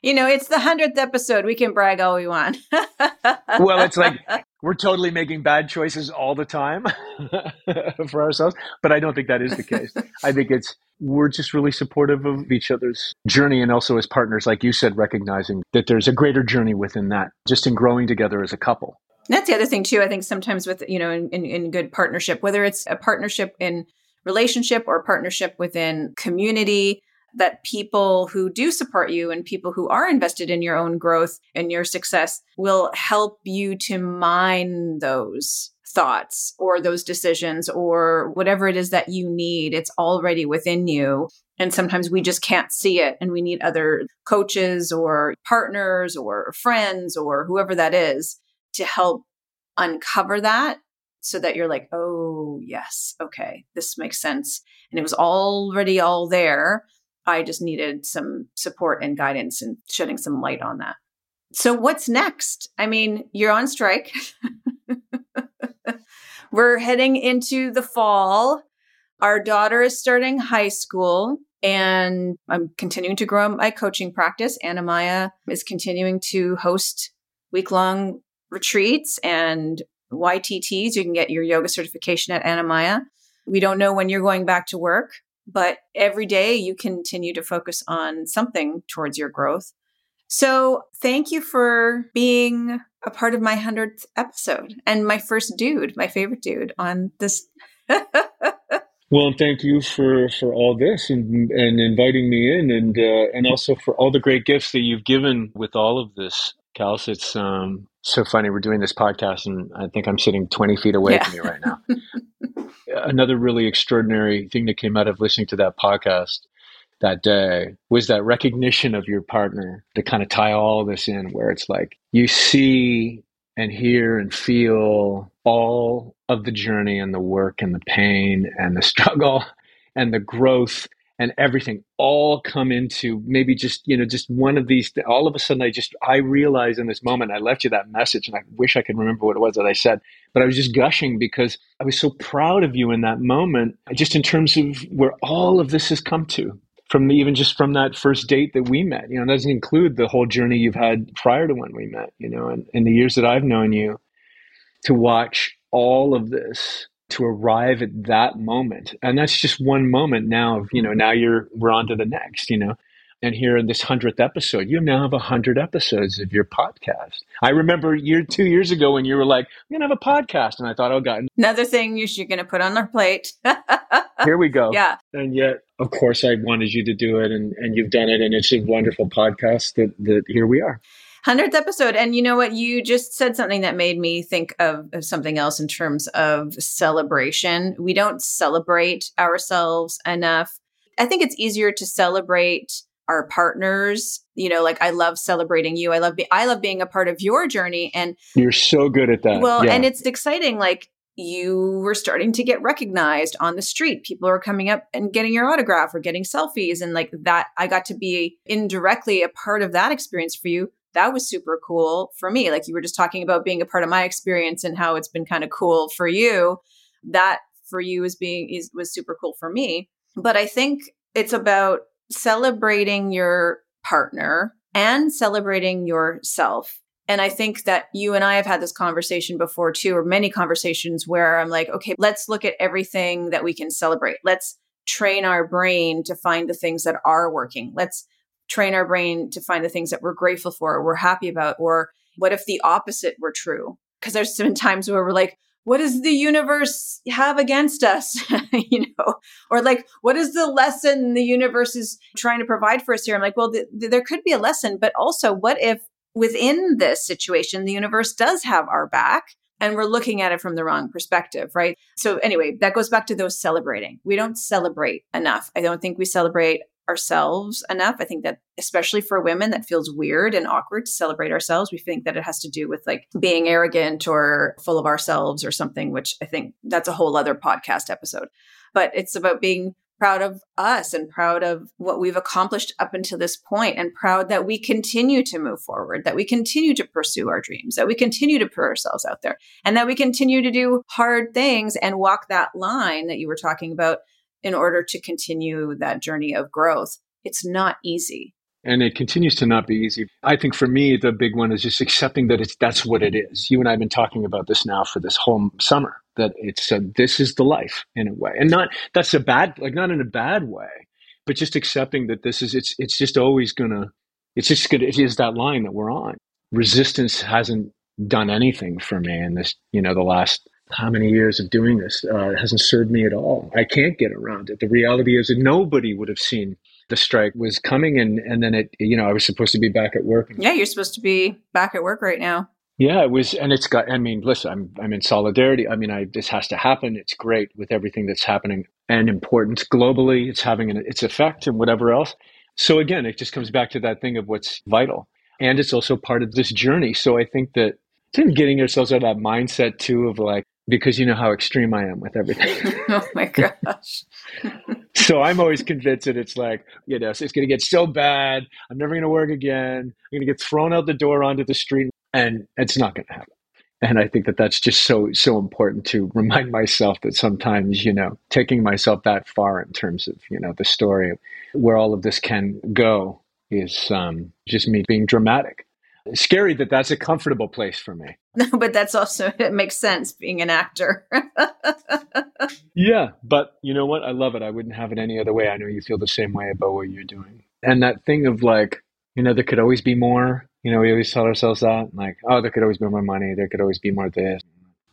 you know, it's the hundredth episode. We can brag all we want. <laughs> well, it's like we're totally making bad choices all the time <laughs> for ourselves, but I don't think that is the case. I think it's we're just really supportive of each other's journey and also as partners, like you said, recognizing that there's a greater journey within that, just in growing together as a couple. That's the other thing too. I think sometimes with you know in, in, in good partnership, whether it's a partnership in relationship or partnership within community that people who do support you and people who are invested in your own growth and your success will help you to mine those thoughts or those decisions or whatever it is that you need. It's already within you. And sometimes we just can't see it. And we need other coaches or partners or friends or whoever that is to help uncover that so that you're like, oh, yes, okay, this makes sense. And it was already all there. I just needed some support and guidance and shedding some light on that. So, what's next? I mean, you're on strike. <laughs> We're heading into the fall. Our daughter is starting high school, and I'm continuing to grow my coaching practice. Anamaya is continuing to host week long retreats and YTTs. You can get your yoga certification at Anamaya. We don't know when you're going back to work, but every day you continue to focus on something towards your growth. So thank you for being a part of my 100th episode and my first dude, my favorite dude on this. <laughs> well, thank you for, for all this and, and inviting me in and, uh, and also for all the great gifts that you've given with all of this. Kels, it's um, so funny. We're doing this podcast, and I think I'm sitting 20 feet away yeah. from you right now. <laughs> Another really extraordinary thing that came out of listening to that podcast that day was that recognition of your partner to kind of tie all this in, where it's like you see and hear and feel all of the journey and the work and the pain and the <laughs> struggle and the growth and everything all come into maybe just you know just one of these all of a sudden i just i realized in this moment i left you that message and i wish i could remember what it was that i said but i was just gushing because i was so proud of you in that moment just in terms of where all of this has come to from even just from that first date that we met you know doesn't include the whole journey you've had prior to when we met you know and in the years that i've known you to watch all of this to arrive at that moment. And that's just one moment now you know now you're we're on to the next you know and here in this 100th episode you now have 100 episodes of your podcast. I remember year two years ago when you were like i'm gonna have a podcast and i thought oh god. Another thing you're gonna put on our plate. <laughs> Here we go. Yeah. And yet of course i wanted you to do it and, and you've done it and it's a wonderful podcast that, that here we are 100th episode. And you know what? You just said something that made me think of, of, something else in terms of celebration. We don't celebrate ourselves enough. I think it's easier to celebrate our partners you know like i love celebrating you i love be- i love being a part of your journey and you're so good at that well yeah. and it's exciting like you were starting to get recognized on the street. People are coming up and getting your autograph or getting selfies. And like that, I got to be indirectly a part of that experience for you that was super cool for me. Like you were just talking about being a part of my experience and how it's been kind of cool for you. That for you is being is was super cool for me. But I think it's about celebrating your partner and celebrating yourself. And I think that you and I have had this conversation before too, or many conversations where I'm like, okay, let's look at everything that we can celebrate. Let's train our brain to find the things that are working. Let's train our brain to find the things that we're grateful for, or we're happy about, or what if the opposite were true? Because there's been times where we're like, what does the universe have against us? <laughs> you know, or like, what is the lesson the universe is trying to provide for us here? I'm like, well, th- th- there could be a lesson, but also, what if within this situation, the universe does have our back? And we're looking at it from the wrong perspective, right? So, anyway, that goes back to those celebrating. We don't celebrate enough. I don't think we celebrate ourselves enough. I think that especially for women that feels weird and awkward to celebrate ourselves. We think that it has to do with like being arrogant or full of ourselves or something, which I think that's a whole other podcast episode. But it's about being proud of us and proud of what we've accomplished up until this point and proud that we continue to move forward, that we continue to pursue our dreams, that we continue to put ourselves out there and that we continue to do hard things and walk that line that you were talking about in order to continue that journey of growth. It's not easy. And it continues to not be easy. I think for me, the big one is just accepting that it's that's what it is. You and I have been talking about this now for this whole summer. That it's uh, this is the life in a way, and not that's a bad like not in a bad way, but just accepting that this is it's it's just always gonna it's just gonna it is that line that we're on. Resistance hasn't done anything for me in this you know the last how many years of doing this uh, hasn't served me at all. I can't get around it. The reality is that nobody would have seen the strike was coming, and and then it, you know, I was supposed to be back at work. Yeah, you're supposed to be back at work right now. Yeah, it was, and it's got. I mean, listen, I'm I'm in solidarity. I mean, I this has to happen. It's great with everything that's happening and important globally. It's having an, its effect and whatever else. So again, it just comes back to that thing of what's vital, and it's also part of this journey. So I think that getting ourselves out of that mindset too of like because you know how extreme I am with everything. <laughs> oh my <laughs> gosh. so I'm always convinced that it's like, you know, it's going to get so bad. I'm never going to work again. I'm going to get thrown out the door onto the street, and it's not going to happen. And I think that that's just so so important to remind myself that sometimes, you know, taking myself that far in terms of, you know, the story of where all of this can go is um, just me being dramatic scary that that's a comfortable place for me. No, <laughs> but that's also it makes sense being an actor. <laughs> yeah, but you know what? I love it. I wouldn't have it any other way. I know you feel the same way about what you're doing. And that thing of like, you know, there could always be more. You know, we always tell ourselves that, like, oh, there could always be more money. There could always be more this.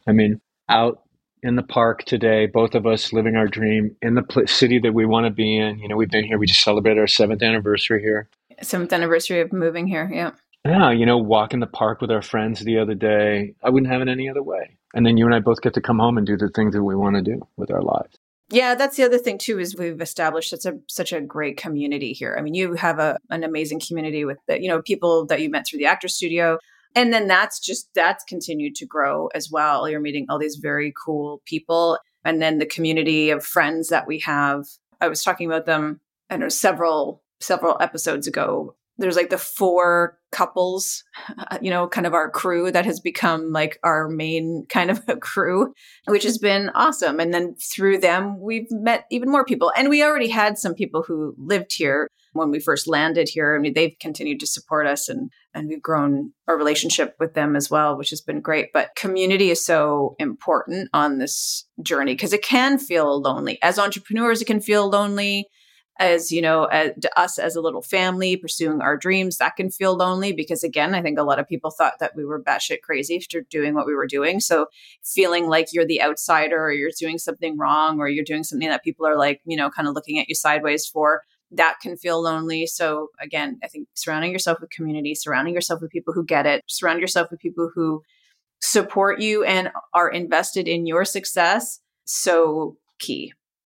I mean, out in the park today, both of us living our dream in the pl- city that we want to be in. You know, we've been here. We just celebrated our seventh anniversary here. Seventh anniversary of moving here. Yeah. Yeah, you know, walk in the park with our friends the other day. I wouldn't have it any other way. And then you and I both get to come home and do the things that we want to do with our lives. Yeah, that's the other thing too is we've established such a such a great community here. I mean, you have a an amazing community with the, you know people that you met through the actor studio, and then that's just that's continued to grow as well. You're meeting all these very cool people, and then the community of friends that we have. I was talking about them, I know several several episodes ago there's like the four couples, <laughs> you know, kind of our crew that has become like our main kind of <laughs> crew, which has been awesome. And then through them, we've met even more people. And we already had some people who lived here when we first landed here, and they've continued to support us and and we've grown our relationship with them as well, which has been great. But community is so important on this journey because it can feel lonely. As entrepreneurs, it can feel lonely as you know as, us as a little family pursuing our dreams that can feel lonely because again i think a lot of people thought that we were batshit crazy for doing what we were doing. So feeling like you're the outsider or you're doing something wrong or you're doing something that people are like you know kind of looking at you sideways for that can feel lonely. So again i think surrounding yourself with community surrounding yourself with people who get it surround yourself with people who support you and are invested in your success so key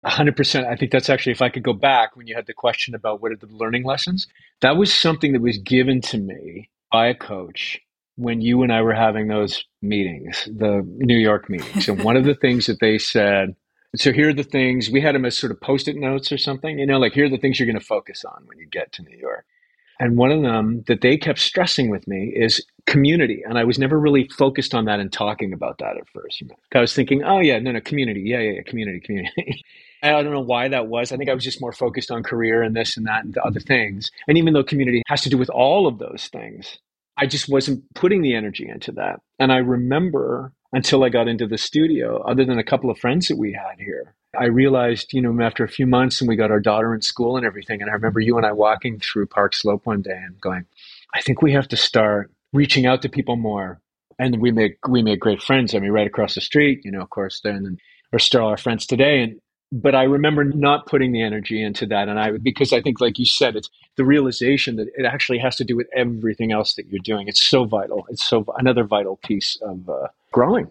100%. I think that's actually, if I could go back when you had the question about what are the learning lessons, that was something that was given to me by a coach when you and I were having those meetings, the New York meetings. and one of the things that they said, so here are the things, we had them as sort of post it notes or something, you know, like here are the things you're going to focus on when you get to New York. And one of them that they kept stressing with me is community. And I was never really focused on that and talking about that at first. I was thinking, oh, yeah, no, no, community. Yeah, yeah, yeah, community, community. <laughs> I don't know why that was. I think I was just more focused on career and this and that and other things. And even though community has to do with all of those things, I just wasn't putting the energy into that. And I remember until I got into the studio, other than a couple of friends that we had here, I realized, you know, after a few months and we got our daughter in school and everything. And I remember you and I walking through Park Slope one day and going, I think we have to start reaching out to people more. And we make we made great friends. I mean, right across the street, you know, of course, and then are still our friends today. And but I remember not putting the energy into that. And I, because I think, like you said, it's the realization that it actually has to do with everything else that you're doing. It's so vital. It's so another vital piece of uh, growing.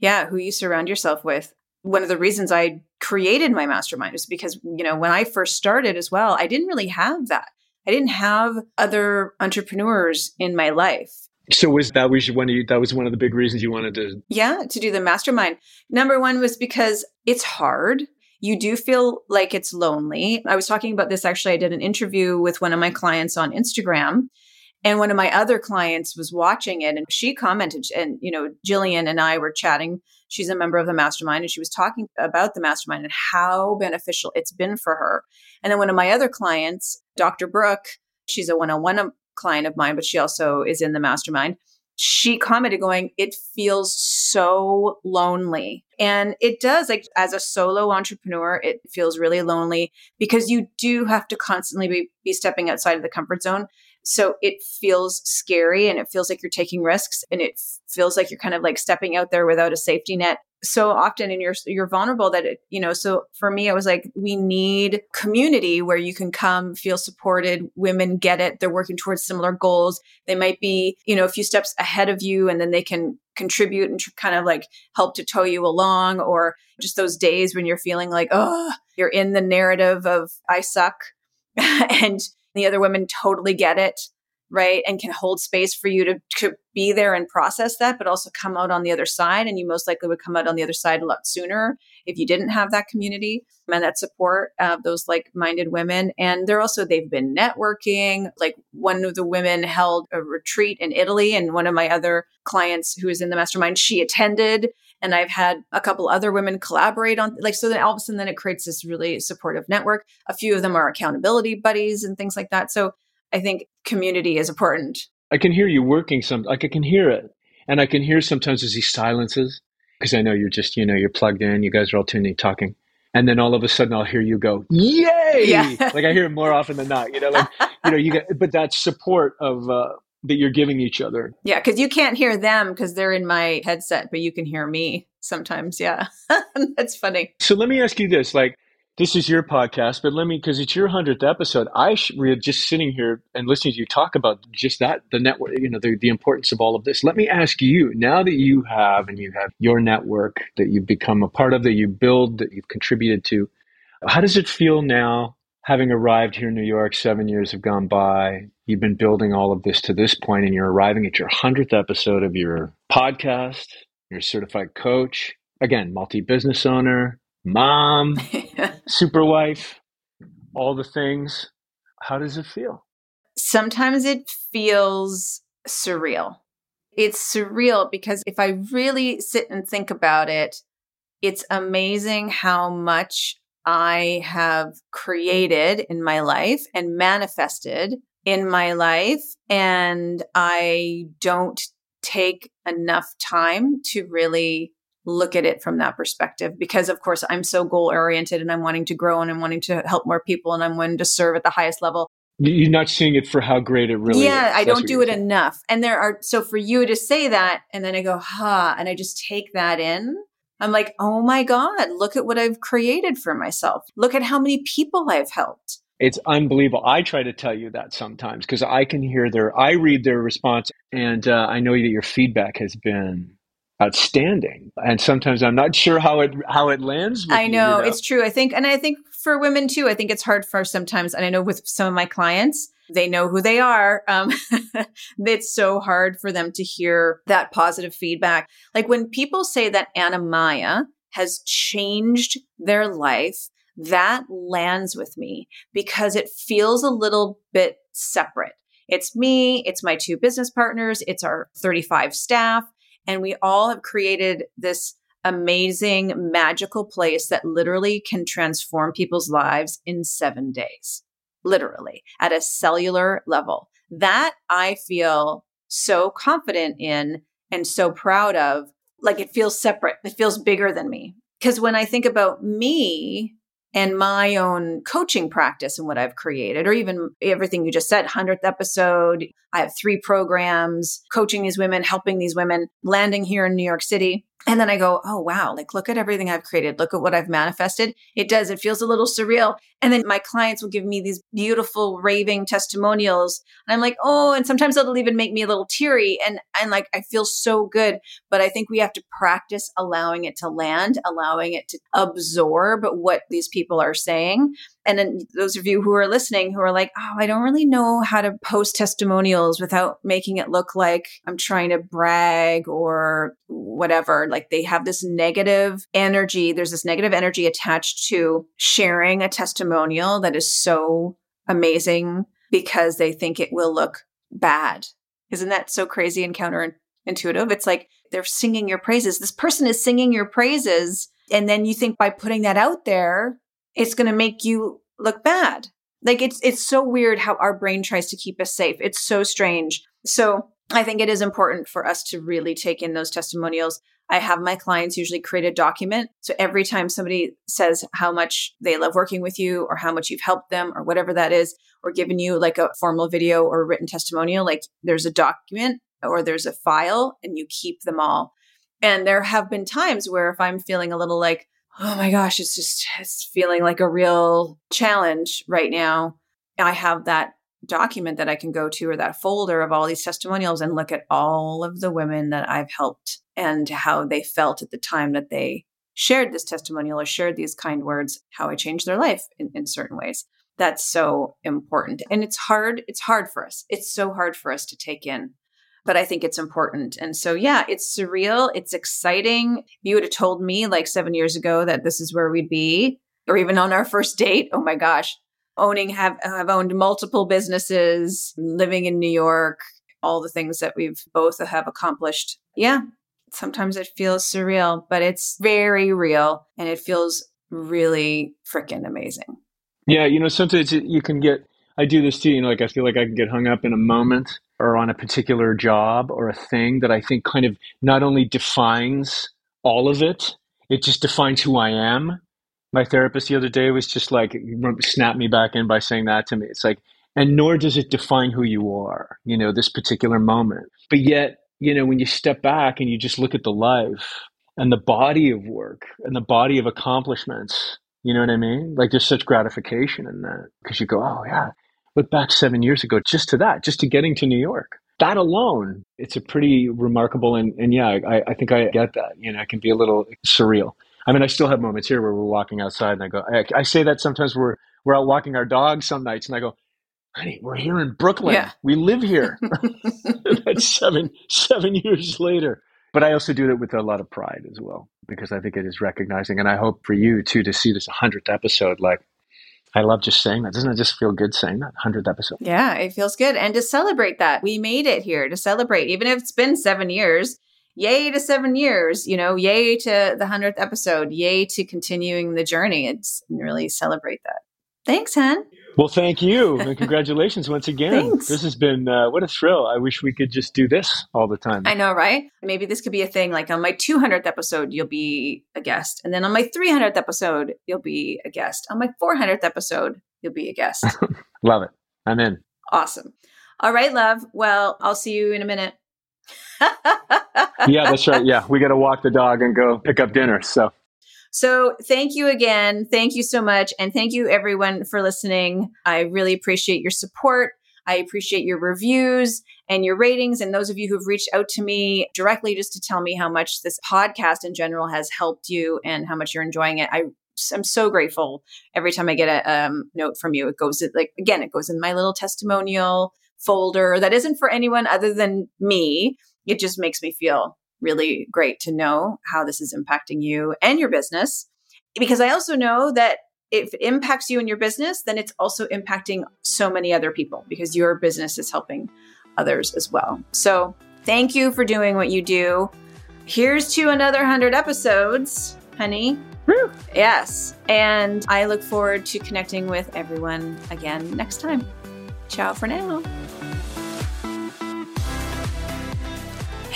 Yeah. Who you surround yourself with. One of the reasons I created my mastermind is because, you know, when I first started as well, I didn't really have that. I didn't have other entrepreneurs in my life. So was that was one of you, that was one of the big reasons you wanted to Yeah, to do the mastermind. Number 1 was because it's hard you do feel like it's lonely. I was talking about this actually. I did an interview with one of my clients on Instagram. And one of my other clients was watching it and she commented, and, you know, Jillian and I were chatting. She's a member of the mastermind and she was talking about the mastermind and how beneficial it's been for her. And then one of my other clients, Dr. Brooke, she's a one on one client of mine, but she also is in the mastermind she commented going, it feels so lonely. And it does, like as a solo entrepreneur, it feels really lonely because you do have to constantly be, be stepping outside of the comfort zone. So it feels scary and it feels like you're taking risks and it feels like you're kind of like stepping out there without a safety net so often and you're you're vulnerable that it you know so for me it was like we need community where you can come feel supported women get it they're working towards similar goals. They might be you know a few steps ahead of you and then they can contribute and kind of like help to tow you along or just those days when you're feeling like oh you're in the narrative of i suck <laughs> and the other women totally get it right and can hold space for you to, to be there and process that but also come out on the other side and you most likely would come out on the other side a lot sooner if you didn't have that community and that support of those like-minded women and they're also they've been networking like one of the women held a retreat in italy and one of my other clients who is in the mastermind she attended and I've had a couple other women collaborate on like so then all of a sudden then it creates this really supportive network. A few of them are accountability buddies and things like that. So I think community is important. I can hear you working some, like I can hear it. And I can hear sometimes as he silences, because I know you're just, you know, you're plugged in, you guys are all tuning, talking. And then all of a sudden I'll hear you go, yay! Yeah. <laughs> like I hear it more often than not, you know, like, you know, you get, but that support of, uh, that you're giving each other. Yeah, because you can't hear them because they're in my headset, but you can hear me sometimes. Yeah, <laughs> that's funny. So let me ask you this: like, this is your podcast, but let me, because it's your hundredth episode. I should, just sitting here and listening to you talk about just that, the network, you know, the, the importance of all of this. Let me ask you, now that you have and you have your network that you've become a part of, that you build, that you've contributed to, how does it feel now, having arrived here in New York? Seven years have gone by. You've been building all of this to this point, and you're arriving at your hundredth episode of your podcast. You're a certified coach, again, multi business owner mom, <laughs> super wife, all the things. How does it feel? Sometimes it feels surreal. It's surreal because if I really sit and think about it, it's amazing how much I have created in my life and manifested in my life. And I don't take enough time to really look at it from that perspective because of course I'm so goal oriented and I'm wanting to grow and I'm wanting to help more people and I'm wanting to serve at the highest level. You're not seeing it for how great it really yeah, is. I don't do it saying. enough. And there are so for you to say that and then I go, huh, and I just take that in. I'm like, oh my God, look at what I've created for myself. Look at how many people I've helped. It's unbelievable. I try to tell you that sometimes because I can hear their, I read their response, and uh, I know that your feedback has been outstanding. And sometimes i'm not sure how it how it lands i know, you, you know, it's true. I think and i think for women too i think it's hard for sometimes and i know with some of my clients they know who they are um, <laughs> it's so hard for them to hear that positive feedback. Like when people say that anamaya has changed their life that lands with me because it feels a little bit separate. It's me, it's my two business partners, it's our 35 staff, and we all have created this amazing, magical place that literally can transform people's lives in seven days, literally at a cellular level. That I feel so confident in and so proud of. Like it feels separate, it feels bigger than me. Because when I think about me, and my own coaching practice and what I've created, or even everything you just said, 100th episode. I have three programs coaching these women, helping these women, landing here in New York City. And then I go, oh, wow, like look at everything I've created. Look at what I've manifested. It does. It feels a little surreal. And then my clients will give me these beautiful raving testimonials. And I'm like, oh, and sometimes it'll even make me a little teary. And and like I feel so good. But I think we have to practice allowing it to land, allowing it to absorb what these people are saying. And then those of you who are listening who are like, oh, I don't really know how to post testimonials without making it look like I'm trying to brag or whatever. Like they have this negative energy. There's this negative energy attached to sharing a testimonial that is so amazing because they think it will look bad. Isn't that so crazy and counterintuitive? It's like they're singing your praises. This person is singing your praises. And then you think by putting that out there, it's going to make you look bad. Like it's it's so weird how our brain tries to keep us safe. It's so strange. So I think it is important for us to really take in those testimonials. I have my clients usually create a document. So every time somebody says how much they love working with you or how much you've helped them or whatever that is, or given you like a formal video or a written testimonial, like there's a document or there's a file and you keep them all. And there have been times where if I'm feeling a little like, oh my gosh, it's just, it's feeling like a real challenge right now. I have that document that I can go to or that folder of all these testimonials and look at all of the women that I've helped and how they felt at the time that they shared this testimonial or shared these kind words, how I changed their life in, in certain ways. That's so important. And it's hard. It's hard for us. It's so hard for us to take in but I think it's important. And so, yeah, it's surreal. It's exciting. You would have told me like seven years ago that this is where we'd be, or even on our first date, oh my gosh, owning, have, have owned multiple businesses, living in New York, all the things that we've both have accomplished. Yeah, sometimes it feels surreal, but it's very real and it feels really freaking amazing. Yeah, you know, sometimes you can get, I do this too, you know, like I feel like I can get hung up in a moment or on a particular job or a thing that I think kind of not only defines all of it, it just defines who I am. My therapist the other day was just like, snap me back in by saying that to me. It's like, and nor does it define who you are, you know, this particular moment. But yet, you know, when you step back and you just look at the life and the body of work and the body of accomplishments, you know what I mean? Like there's such gratification in that because you go, oh, yeah, look back seven years ago just to that, just to getting to New York. That alone, it's a pretty remarkable and, and yeah, I, I think I get that. You know, it can be a little surreal. I mean, I still have moments here where we're walking outside and I go, I, I say that sometimes we're, we're out walking our dogs some nights and I go, honey, we're here in Brooklyn. Yeah. We live here. <laughs> <laughs> That's seven, seven years later. But I also do it with a lot of pride as well, because I think it is recognizing. And I hope for you too to see this 100th episode like, I love just saying that. Doesn't it just feel good saying that? 100th episode. Yeah, it feels good. And to celebrate that, we made it here to celebrate, even if it's been seven years. Yay to seven years, you know, yay to the 100th episode, yay to continuing the journey. It's really celebrate that. Thanks, Hen. Well, thank you. And <laughs> congratulations once again. Thanks. This has been uh, what a thrill. I wish we could just do this all the time. I know, right? Maybe this could be a thing. Like on my 200th episode, you'll be a guest. And then on my 300th episode, you'll be a guest. On my 400th episode, you'll be a guest. <laughs> love it. I'm in. Awesome. All right, love. Well, I'll see you in a minute. <laughs> yeah, that's right. Yeah, we got to walk the dog and go pick up dinner. So so thank you again. Thank you so much. And thank you everyone for listening. I really appreciate your support. I appreciate your reviews and your ratings. And those of you who've reached out to me directly just to tell me how much this podcast in general has helped you and how much you're enjoying it. I I'm so grateful every time I get a um, note from you. It goes like again, it goes in my little testimonial folder that isn't for anyone other than me. It just makes me feel really great to know how this is impacting you and your business. Because I also know that if it impacts you and your business, then it's also impacting so many other people because your business is helping others as well. So thank you for doing what you do. Here's to another 100 episodes, honey. Woo. Yes. And I look forward to connecting with everyone again next time. Ciao for now.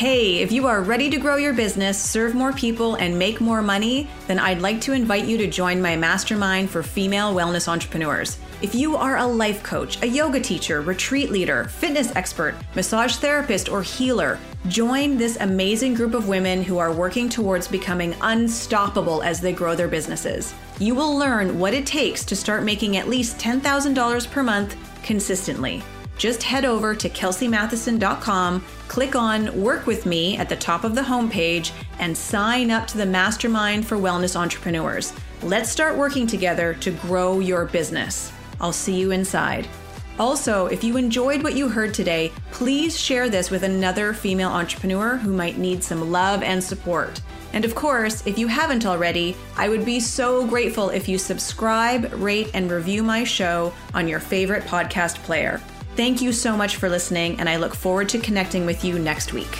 Hey, if you are ready to grow your business, serve more people, and make more money, then I'd like to invite you to join my mastermind for female wellness entrepreneurs. If you are a life coach, a yoga teacher, retreat leader, fitness expert, massage therapist, or healer, join this amazing group of women who are working towards becoming unstoppable as they grow their businesses. You will learn what it takes to start making at least $10,000 per month consistently just head over to kelseymatheson.com, click on Work with Me at the top of the homepage, and sign up to the Mastermind for Wellness Entrepreneurs. Let's start working together to grow your business. I'll see you inside. Also, if you enjoyed what you heard today, please share this with another female entrepreneur who might need some love and support. And of course, if you haven't already, I would be so grateful if you subscribe, rate, and review my show on your favorite podcast player. Thank you so much for listening, and I look forward to connecting with you next week.